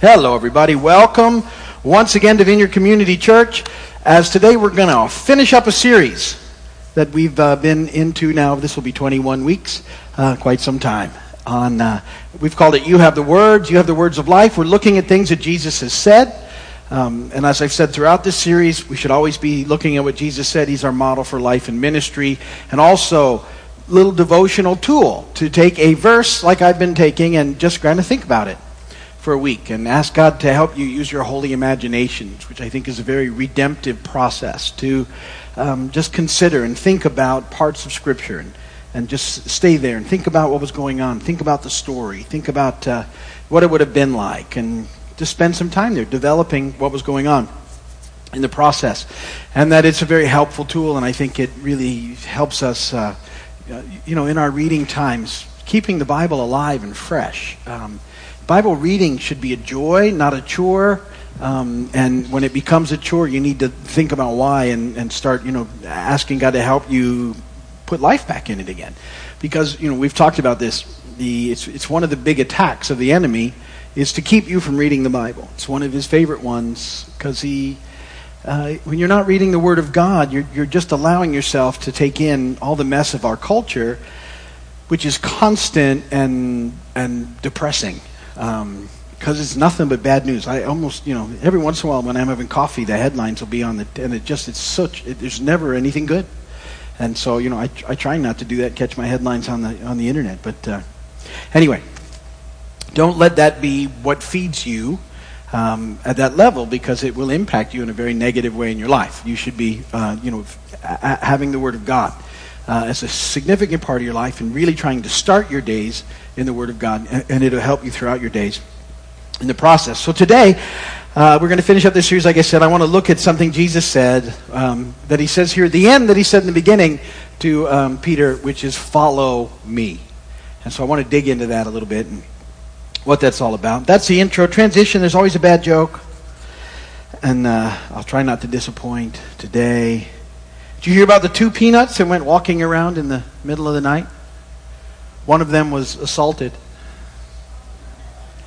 Hello, everybody. Welcome once again to Vineyard Community Church. As today we're going to finish up a series that we've uh, been into now. This will be 21 weeks, uh, quite some time. On uh, we've called it "You Have the Words." You have the words of life. We're looking at things that Jesus has said. Um, and as I've said throughout this series, we should always be looking at what Jesus said. He's our model for life and ministry, and also little devotional tool to take a verse like I've been taking and just kind of think about it for a week and ask God to help you use your holy imaginations, which I think is a very redemptive process to um, just consider and think about parts of Scripture and, and just stay there and think about what was going on. Think about the story. Think about uh, what it would have been like and just spend some time there developing what was going on in the process. And that it's a very helpful tool, and I think it really helps us, uh, you know, in our reading times, keeping the Bible alive and fresh. Um, Bible reading should be a joy, not a chore. Um, and when it becomes a chore, you need to think about why and, and start, you know, asking God to help you put life back in it again. Because, you know, we've talked about this. The, it's, it's one of the big attacks of the enemy is to keep you from reading the Bible. It's one of his favorite ones because he, uh, when you're not reading the Word of God, you're, you're just allowing yourself to take in all the mess of our culture, which is constant and, and depressing because um, it's nothing but bad news. I almost, you know, every once in a while when I'm having coffee, the headlines will be on the, and it just, it's such, it, there's never anything good. And so, you know, I, I try not to do that, catch my headlines on the, on the internet. But uh, anyway, don't let that be what feeds you um, at that level because it will impact you in a very negative way in your life. You should be, uh, you know, having the Word of God uh, as a significant part of your life and really trying to start your days in the Word of God, and, and it'll help you throughout your days in the process. So today, uh, we're going to finish up this series. Like I said, I want to look at something Jesus said um, that he says here at the end that he said in the beginning to um, Peter, which is follow me. And so I want to dig into that a little bit and what that's all about. That's the intro. Transition, there's always a bad joke. And uh, I'll try not to disappoint today. Did you hear about the two peanuts that went walking around in the middle of the night? One of them was assaulted.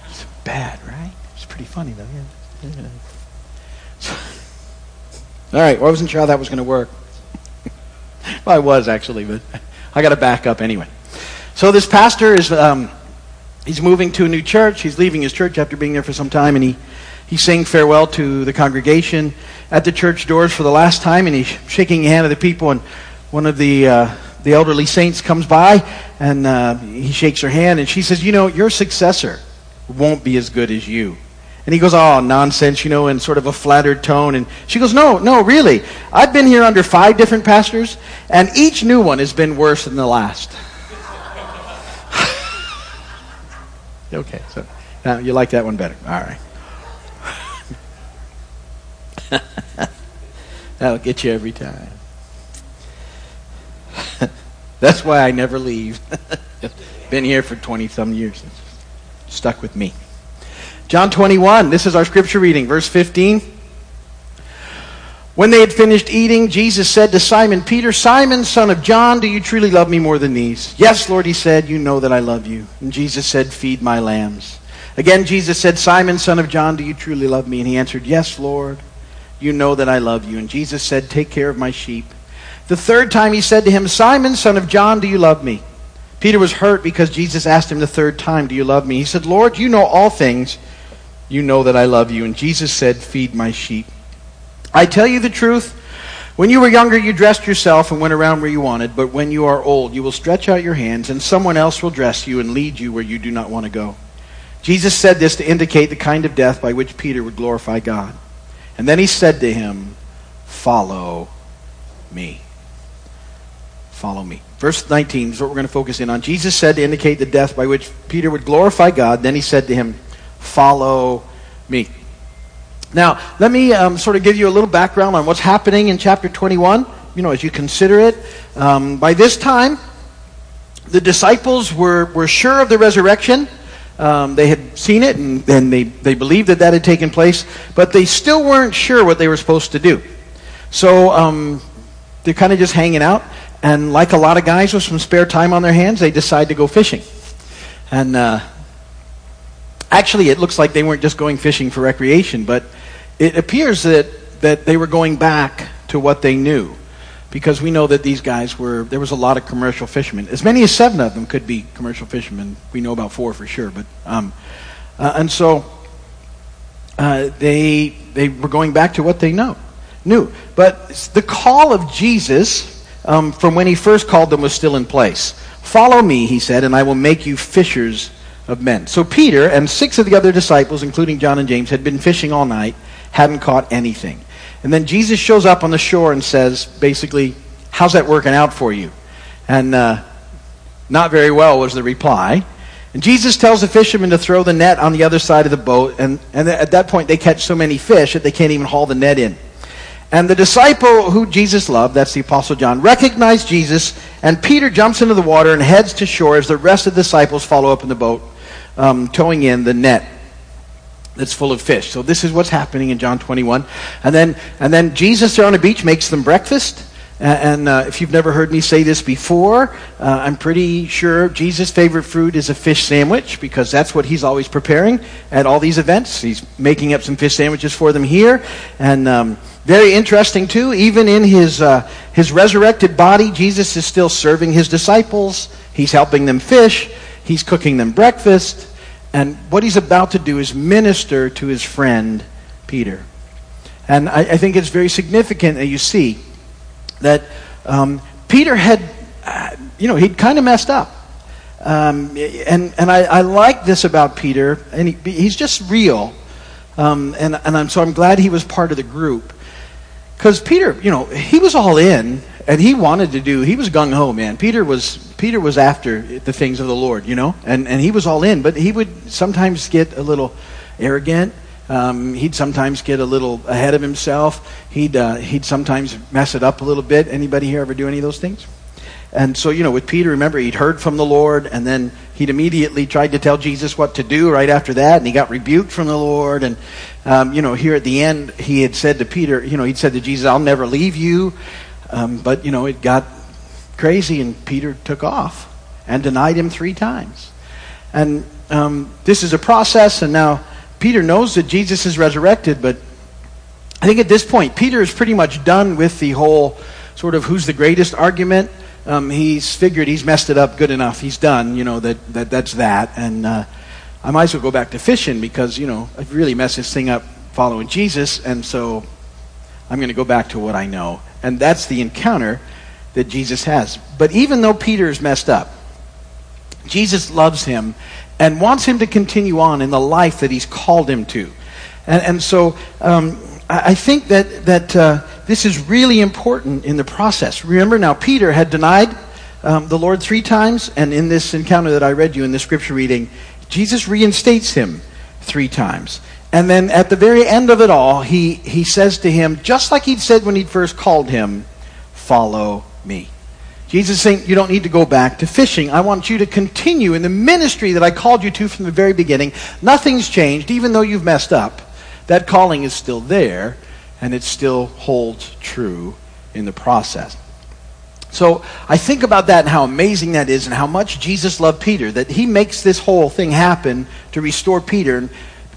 It's bad, right? It's pretty funny, though. Yeah. All right, well, I wasn't sure how that was going to work. well, I was actually, but I got to back up anyway. So this pastor is um, he's moving to a new church. He's leaving his church after being there for some time, and he he's saying farewell to the congregation at the church doors for the last time, and he's shaking the hand of the people. And one of the uh, the elderly saints comes by, and uh, he shakes her hand, and she says, "You know, your successor won't be as good as you." And he goes, "Oh, nonsense," you know, in sort of a flattered tone. And she goes, "No, no, really. I've been here under five different pastors, and each new one has been worse than the last." okay, so now you like that one better. All right. That'll get you every time. That's why I never leave. Been here for 20 some years. Stuck with me. John 21, this is our scripture reading, verse 15. When they had finished eating, Jesus said to Simon Peter, Simon, son of John, do you truly love me more than these? Yes, Lord, he said, you know that I love you. And Jesus said, Feed my lambs. Again, Jesus said, Simon, son of John, do you truly love me? And he answered, Yes, Lord you know that I love you. And Jesus said, Take care of my sheep. The third time he said to him, Simon, son of John, do you love me? Peter was hurt because Jesus asked him the third time, Do you love me? He said, Lord, you know all things. You know that I love you. And Jesus said, Feed my sheep. I tell you the truth. When you were younger, you dressed yourself and went around where you wanted. But when you are old, you will stretch out your hands, and someone else will dress you and lead you where you do not want to go. Jesus said this to indicate the kind of death by which Peter would glorify God. And then he said to him, Follow me. Follow me. Verse 19 is what we're going to focus in on. Jesus said to indicate the death by which Peter would glorify God. Then he said to him, Follow me. Now, let me um, sort of give you a little background on what's happening in chapter 21. You know, as you consider it, um, by this time, the disciples were, were sure of the resurrection. Um, they had seen it and, and they, they believed that that had taken place, but they still weren't sure what they were supposed to do. So um, they're kind of just hanging out. And like a lot of guys with some spare time on their hands, they decide to go fishing. And uh, Actually, it looks like they weren't just going fishing for recreation, but it appears that, that they were going back to what they knew. Because we know that these guys were, there was a lot of commercial fishermen. As many as seven of them could be commercial fishermen. We know about four for sure. But, um, uh, and so uh, they, they were going back to what they know, knew. But the call of Jesus um, from when he first called them was still in place. Follow me, he said, and I will make you fishers of men. So Peter and six of the other disciples, including John and James, had been fishing all night, hadn't caught anything. And then Jesus shows up on the shore and says, basically, how's that working out for you? And uh, not very well was the reply. And Jesus tells the fishermen to throw the net on the other side of the boat. And, and at that point, they catch so many fish that they can't even haul the net in. And the disciple who Jesus loved, that's the Apostle John, recognized Jesus. And Peter jumps into the water and heads to shore as the rest of the disciples follow up in the boat, um, towing in the net that's full of fish. So this is what's happening in John 21. And then, and then Jesus there on the beach makes them breakfast. And uh, if you've never heard me say this before, uh, I'm pretty sure Jesus' favorite food is a fish sandwich because that's what he's always preparing at all these events. He's making up some fish sandwiches for them here. And um, very interesting, too, even in his, uh, his resurrected body, Jesus is still serving his disciples. He's helping them fish, he's cooking them breakfast. And what he's about to do is minister to his friend Peter. And I, I think it's very significant that you see that um, Peter had, uh, you know, he'd kind of messed up. Um, and and I, I, like this about Peter, and he, he's just real. Um, and and I'm, so I'm glad he was part of the group. Because Peter, you know, he was all in, and he wanted to do. He was gung ho, man. Peter was Peter was after the things of the Lord, you know, and and he was all in. But he would sometimes get a little arrogant um, he'd sometimes get a little ahead of himself. He'd, uh, he'd sometimes mess it up a little bit. Anybody here ever do any of those things? And so, you know, with Peter, remember, he'd heard from the Lord, and then he'd immediately tried to tell Jesus what to do right after that, and he got rebuked from the Lord. And, um, you know, here at the end, he had said to Peter, you know, he'd said to Jesus, I'll never leave you. Um, but, you know, it got crazy, and Peter took off and denied him three times. And um, this is a process, and now Peter knows that Jesus is resurrected, but I think at this point, Peter is pretty much done with the whole sort of who's the greatest argument. Um, he's figured he's messed it up good enough. He's done, you know, that, that that's that. And uh, I might as well go back to fishing because, you know, I've really messed this thing up following Jesus. And so I'm going to go back to what I know. And that's the encounter that Jesus has. But even though Peter is messed up, Jesus loves him and wants him to continue on in the life that he's called him to. And, and so um, I, I, think that, that uh, this is really important in the process. Remember now, Peter had denied um, the Lord three times, and in this encounter that I read you in the scripture reading, Jesus reinstates him three times. And then at the very end of it all, he, he says to him, just like he'd said when he'd first called him, Follow me. Jesus saying, You don't need to go back to fishing. I want you to continue in the ministry that I called you to from the very beginning. Nothing's changed, even though you've messed up. That calling is still there, and it still holds true in the process. So I think about that and how amazing that is, and how much Jesus loved Peter, that he makes this whole thing happen to restore Peter. And,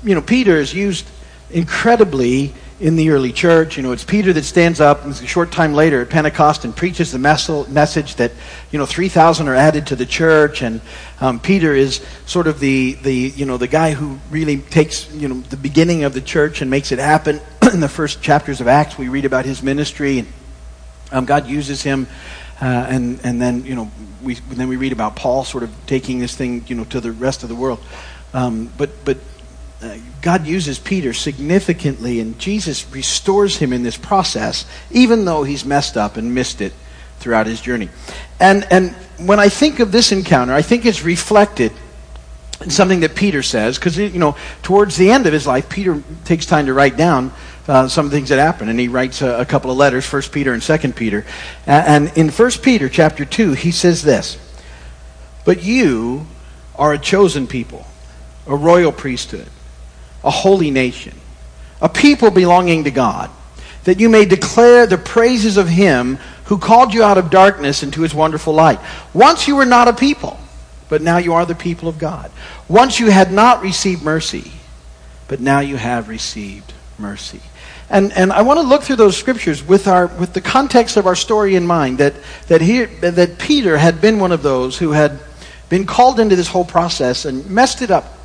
you know, Peter is used incredibly in the early church. You know, it's Peter that stands up and a short time later at Pentecost and preaches the message that, you know, 3,000 are added to the church. And um, Peter is sort of the, the, you know, the guy who really takes, you know, the beginning of the church and makes it happen. in the first chapters of Acts, we read about his ministry. And um, God uses him. Uh, and, and then, you know, we, then we read about Paul sort of taking this thing, you know, to the rest of the world. Um, but, but uh, God uses Peter significantly, and Jesus restores him in this process, even though he's messed up and missed it throughout his journey. And, and when I think of this encounter, I think it's reflected in something that Peter says, because, you know, towards the end of his life, Peter takes time to write down uh, some things that happen, and he writes a, a couple of letters, First Peter and Second Peter. And in First Peter chapter 2, he says this, But you are a chosen people, a royal priesthood a holy nation, a people belonging to God, that you may declare the praises of him who called you out of darkness into his wonderful light. Once you were not a people, but now you are the people of God. Once you had not received mercy, but now you have received mercy. And, and I want to look through those scriptures with, our, with the context of our story in mind that, that, he, that Peter had been one of those who had been called into this whole process and messed it up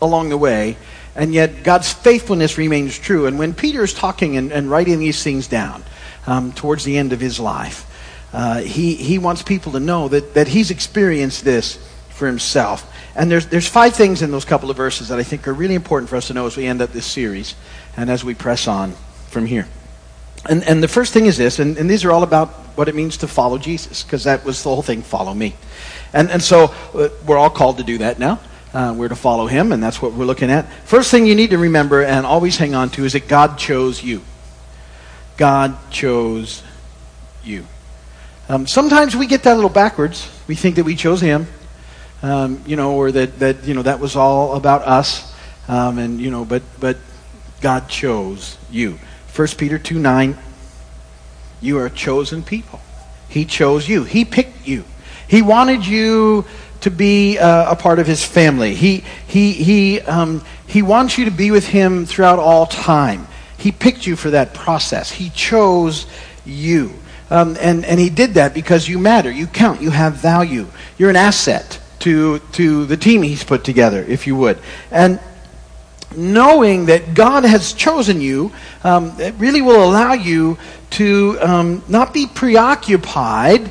along the way, and yet God's faithfulness remains true. And when Peter is talking and, and writing these things down um, towards the end of his life, uh, he, he wants people to know that, that he's experienced this for himself. And there's, there's five things in those couple of verses that I think are really important for us to know as we end up this series and as we press on from here. And, and the first thing is this, and, and these are all about what it means to follow Jesus, because that was the whole thing follow me. And, and so uh, we're all called to do that now. Uh, we're to follow him, and that's what we're looking at. First thing you need to remember and always hang on to is that God chose you. God chose you. Um, sometimes we get that a little backwards. We think that we chose him, um, you know, or that, that, you know, that was all about us. Um, and, you know, but, but God chose you. 1 Peter 2 9, you are a chosen people. He chose you. He picked you. He wanted you to be uh, a part of his family. He, he, he, um, he wants you to be with him throughout all time. He picked you for that process. He chose you. Um, and, and he did that because you matter. You count. You have value. You're an asset to, to the team he's put together, if you would. And knowing that God has chosen you, um, it really will allow you to um, not be preoccupied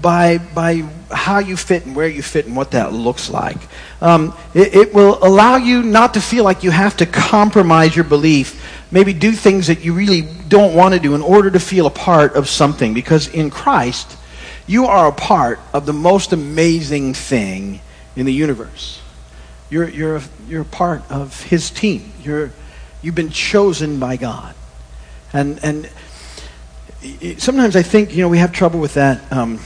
by, by how you fit and where you fit and what that looks like. Um, it, it, will allow you not to feel like you have to compromise your belief, maybe do things that you really don't want to do in order to feel a part of something. Because in Christ, you are a part of the most amazing thing in the universe. You're, you're, you're part of his team. You're, you've been chosen by God. And, and sometimes I think, you know, we have trouble with that, um,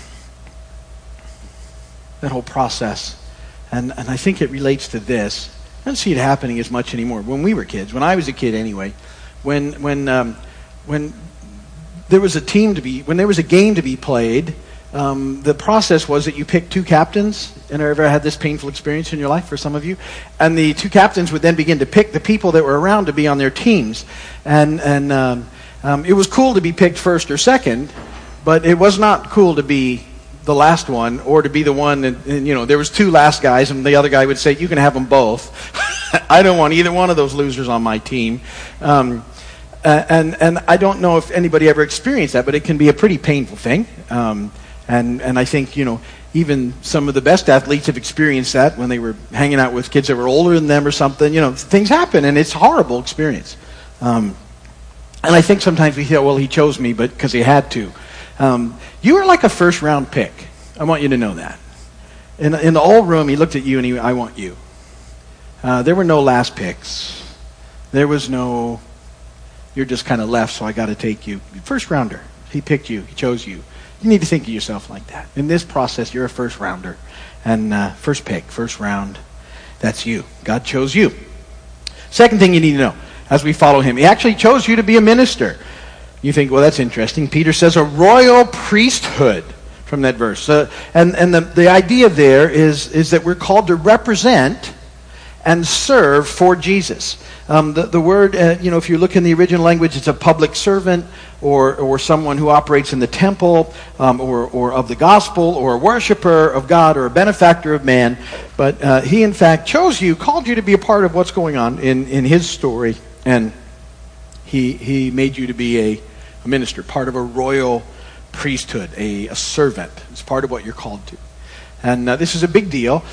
that whole process. And, and I think it relates to this. I don't see it happening as much anymore. When we were kids, when I was a kid anyway, when, when, um, when there was a team to be, when there was a game to be played, um, the process was that you picked two captains. And I ever had this painful experience in your life for some of you? And the two captains would then begin to pick the people that were around to be on their teams. And, and um, um, it was cool to be picked first or second, but it was not cool to be the last one or to be the one and, and, you know there was two last guys and the other guy would say you can have them both i don't want either one of those losers on my team um, and, and i don't know if anybody ever experienced that but it can be a pretty painful thing um, and, and I think, you know, even some of the best athletes have experienced that when they were hanging out with kids that were older than them or something. You know, things happen, and it's a horrible experience. Um, and I think sometimes we feel, well, he chose me, but because he had to. Um, you were like a first round pick. I want you to know that. In, in the old room, he looked at you and he, I want you. Uh, there were no last picks. There was no, you're just kind of left, so I got to take you. First rounder. He picked you. He chose you. You need to think of yourself like that. In this process, you're a first rounder. And uh, first pick, first round, that's you. God chose you. Second thing you need to know as we follow him, he actually chose you to be a minister. You think, well, that's interesting. Peter says a royal priesthood from that verse. Uh, and and the, the idea there is, is that we're called to represent and serve for Jesus. Um, the, the word, uh, you know, if you look in the original language, it's a public servant or, or someone who operates in the temple um, or, or of the gospel or a worshiper of God or a benefactor of man. But uh, he, in fact, chose you, called you to be a part of what's going on in, in his story, and he, he made you to be a, a minister, part of a royal priesthood, a, a servant. It's part of what you're called to. And uh, this is a big deal.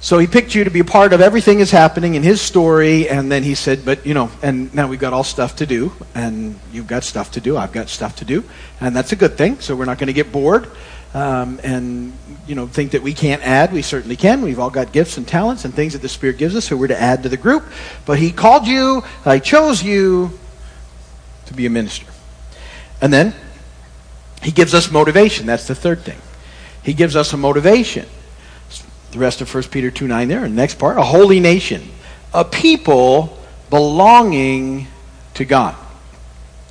So he picked you to be a part of everything that's happening in his story, and then he said, But, you know, and now we've got all stuff to do, and you've got stuff to do, I've got stuff to do, and that's a good thing, so we're not going to get bored um, and, you know, think that we can't add. We certainly can. We've all got gifts and talents and things that the Spirit gives us, so we're to add to the group. But he called you, I chose you to be a minister. And then he gives us motivation. That's the third thing. He gives us a motivation the rest of 1 Peter 2 9 there. And the next part, a holy nation, a people belonging to God.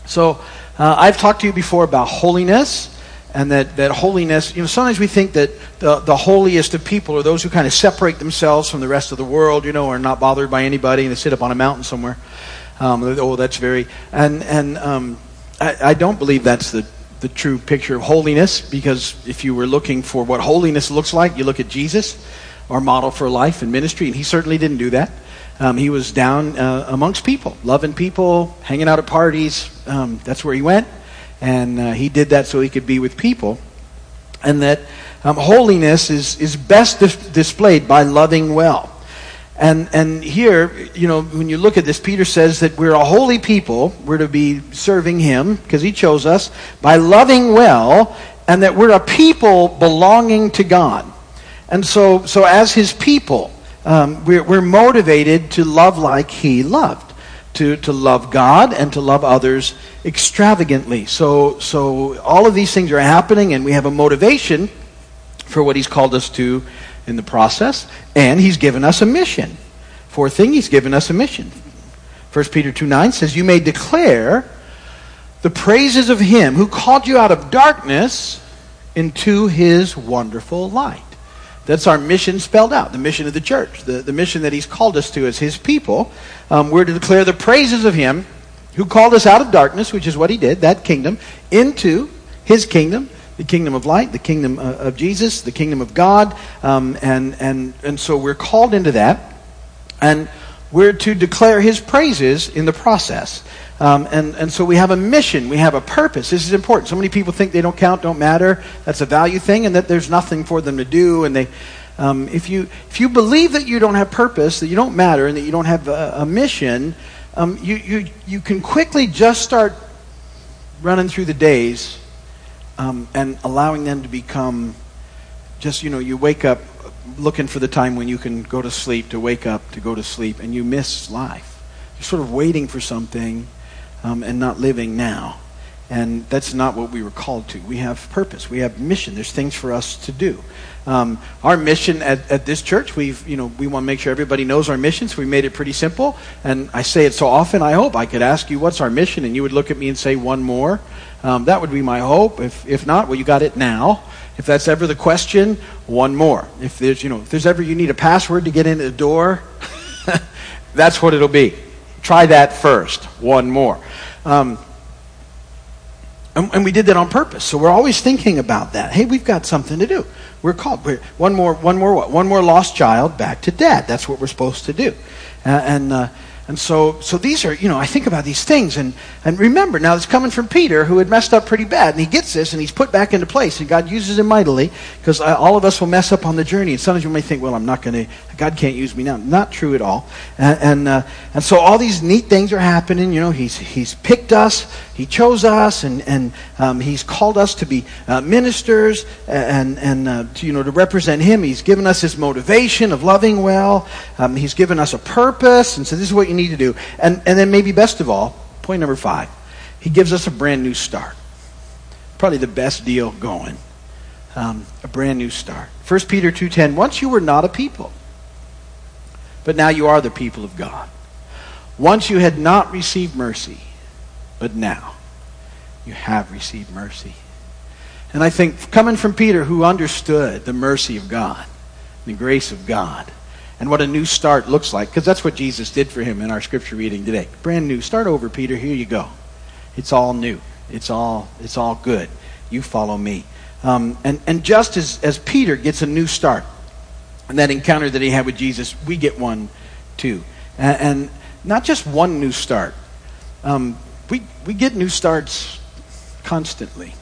So uh, I've talked to you before about holiness and that, that holiness, you know, sometimes we think that the, the holiest of people are those who kind of separate themselves from the rest of the world, you know, are not bothered by anybody and they sit up on a mountain somewhere. Um, oh, that's very, and, and um, I, I don't believe that's the, the true picture of holiness because if you were looking for what holiness looks like, you look at Jesus, our model for life and ministry, and he certainly didn't do that. Um, he was down uh, amongst people, loving people, hanging out at parties. Um, that's where he went. And uh, he did that so he could be with people. And that um, holiness is, is best dis- displayed by loving well. And, and here, you know, when you look at this, Peter says that we're a holy people. We're to be serving him because he chose us by loving well, and that we're a people belonging to God. And so, so as his people, um, we're, we're motivated to love like he loved, to, to love God and to love others extravagantly. So, so all of these things are happening, and we have a motivation for what he's called us to in the process, and he's given us a mission. Fourth thing, he's given us a mission. 1 Peter 2 9 says, You may declare the praises of him who called you out of darkness into his wonderful light. That's our mission spelled out, the mission of the church, the, the mission that He's called us to as His people. Um, we're to declare the praises of Him who called us out of darkness, which is what He did, that kingdom, into His kingdom, the kingdom of light, the kingdom uh, of Jesus, the kingdom of God. Um, and, and, and so we're called into that. And we're to declare His praises in the process. Um, and, and so we have a mission, we have a purpose. This is important. So many people think they don't count, don't matter. That's a value thing, and that there's nothing for them to do. And they, um, if, you, if you believe that you don't have purpose, that you don't matter, and that you don't have a, a mission, um, you, you, you can quickly just start running through the days um, and allowing them to become just, you know, you wake up looking for the time when you can go to sleep, to wake up, to go to sleep, and you miss life. You're sort of waiting for something um, and not living now. And that's not what we were called to. We have purpose. We have mission. There's things for us to do. Um, our mission at, at this church, we've, you know, we want to make sure everybody knows our mission, so we made it pretty simple. And I say it so often, I hope I could ask you, what's our mission? And you would look at me and say, one more. Um, that would be my hope. If, if not, well, you got it now. If that's ever the question, one more. If there's, you know, if there's ever you need a password to get in the door, that's what it'll be. Try that first. One more. Um, and, and, we did that on purpose. So we're always thinking about that. Hey, we've got something to do. We're called. We're, one more, one more what? One more lost child back to dad. That's what we're supposed to do. Uh, and uh, and so, so these are, you know, I think about these things. And, and remember, now it's coming from Peter, who had messed up pretty bad. And he gets this and he's put back into place. And God uses him mightily because all of us will mess up on the journey. And sometimes you may think, well, I'm not going to, God can't use me now. Not true at all. And, and, uh, and so all these neat things are happening. You know, he's, he's picked us, he chose us, and, and um, he's called us to be uh, ministers and, and uh, to, you know, to represent him. He's given us his motivation of loving well. Um, he's given us a purpose. And so this is what you need to do. And, and then, maybe best of all, point number five, he gives us a brand new start. Probably the best deal going. Um, a brand new start. 1 Peter 2.10, once you were not a people, but now you are the people of God. Once you had not received mercy, but now you have received mercy. And I think coming from Peter, who understood the mercy of God, the grace of God, and what a new start looks like, because that's what Jesus did for him in our scripture reading today. Brand new. Start over, Peter. Here you go. It's all new. It's all, it's all good. You follow me. Um, and, and just as, as Peter gets a new start, and that encounter that he had with Jesus, we get one too. And, and not just one new start. Um, we, we get new starts constantly.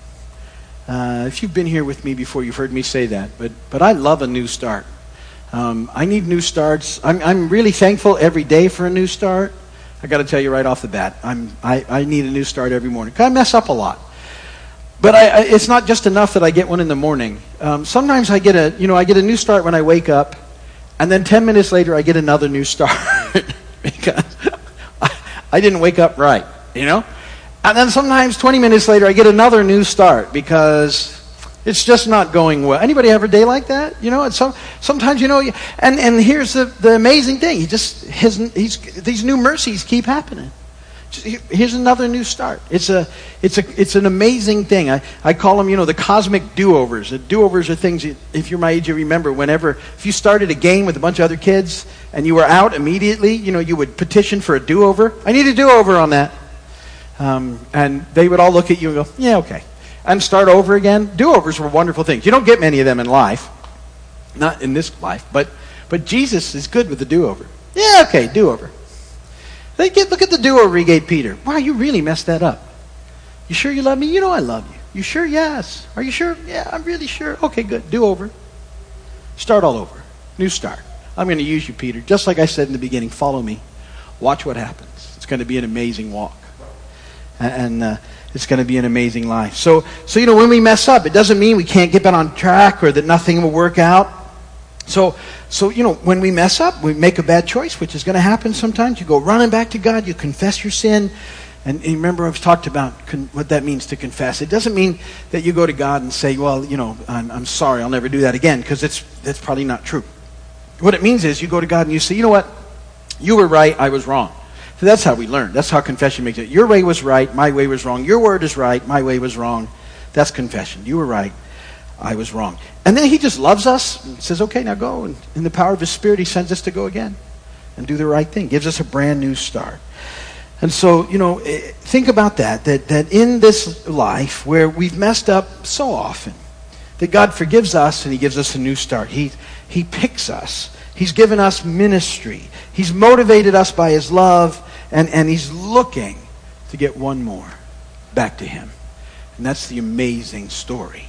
Uh, if you've been here with me before, you've heard me say that. But, but I love a new start. Um, I need new starts. I'm, I'm really thankful every day for a new start. I got to tell you right off the bat, I'm, I, I need a new start every morning. I mess up a lot. But I, I, it's not just enough that I get one in the morning. Um, sometimes I get a, you know, I get a new start when I wake up, and then 10 minutes later I get another new start because I, I didn't wake up right, you know? And then sometimes 20 minutes later I get another new start because it's just not going well. Anybody have a day like that? You know, some, sometimes, you know, and, and here's the, the amazing thing. He just, his, he's, these new mercies keep happening. Here's another new start. It's a, it's a, it's an amazing thing. I, I call them, you know, the cosmic do-overs. The do-overs are things, if you're my age, you remember whenever, if you started a game with a bunch of other kids and you were out immediately, you know, you would petition for a do-over. I need a do-over on that. Um, and they would all look at you and go, yeah, okay. And start over again. Do-overs were wonderful things. You don't get many of them in life. Not in this life, but, but Jesus is good with the do-over. Yeah, okay, do-over. They get, look at the do-over he Peter. Wow, you really messed that up. You sure you love me? You know I love you. You sure? Yes. Are you sure? Yeah, I'm really sure. Okay, good. Do over. Start all over. New start. I'm going to use you, Peter. Just like I said in the beginning, follow me. Watch what happens. It's going to be an amazing walk. And uh, it's going to be an amazing life. So, so, you know, when we mess up, it doesn't mean we can't get back on track or that nothing will work out. So, so, you know, when we mess up, we make a bad choice, which is going to happen sometimes. You go running back to God, you confess your sin. And, remember, I've talked about con- what that means to confess. It doesn't mean that you go to God and say, well, you know, I'm, I'm sorry, I'll never do that again, because that's probably not true. What it means is you go to God and you say, you know what? You were right, I was wrong. So that's how we learn. That's how confession makes it. Your way was right, my way was wrong. Your word is right, my way was wrong. That's confession. You were right, I was wrong. And then he just loves us and says, okay, now go. And in the power of his spirit, he sends us to go again and do the right thing, gives us a brand new start. And so, you know, eh, think about that, that, that in this life where we've messed up so often, that God forgives us and he gives us a new start. He, he picks us. He's given us ministry. He's motivated us by his love, and, and he's looking to get one more back to him. And that's the amazing story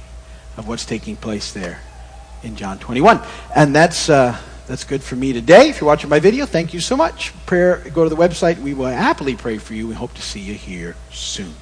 of what's taking place there in John 21. And that's, uh, that's good for me today. If you're watching my video, thank you so much. Prayer, go to the website. We will happily pray for you. We hope to see you here soon.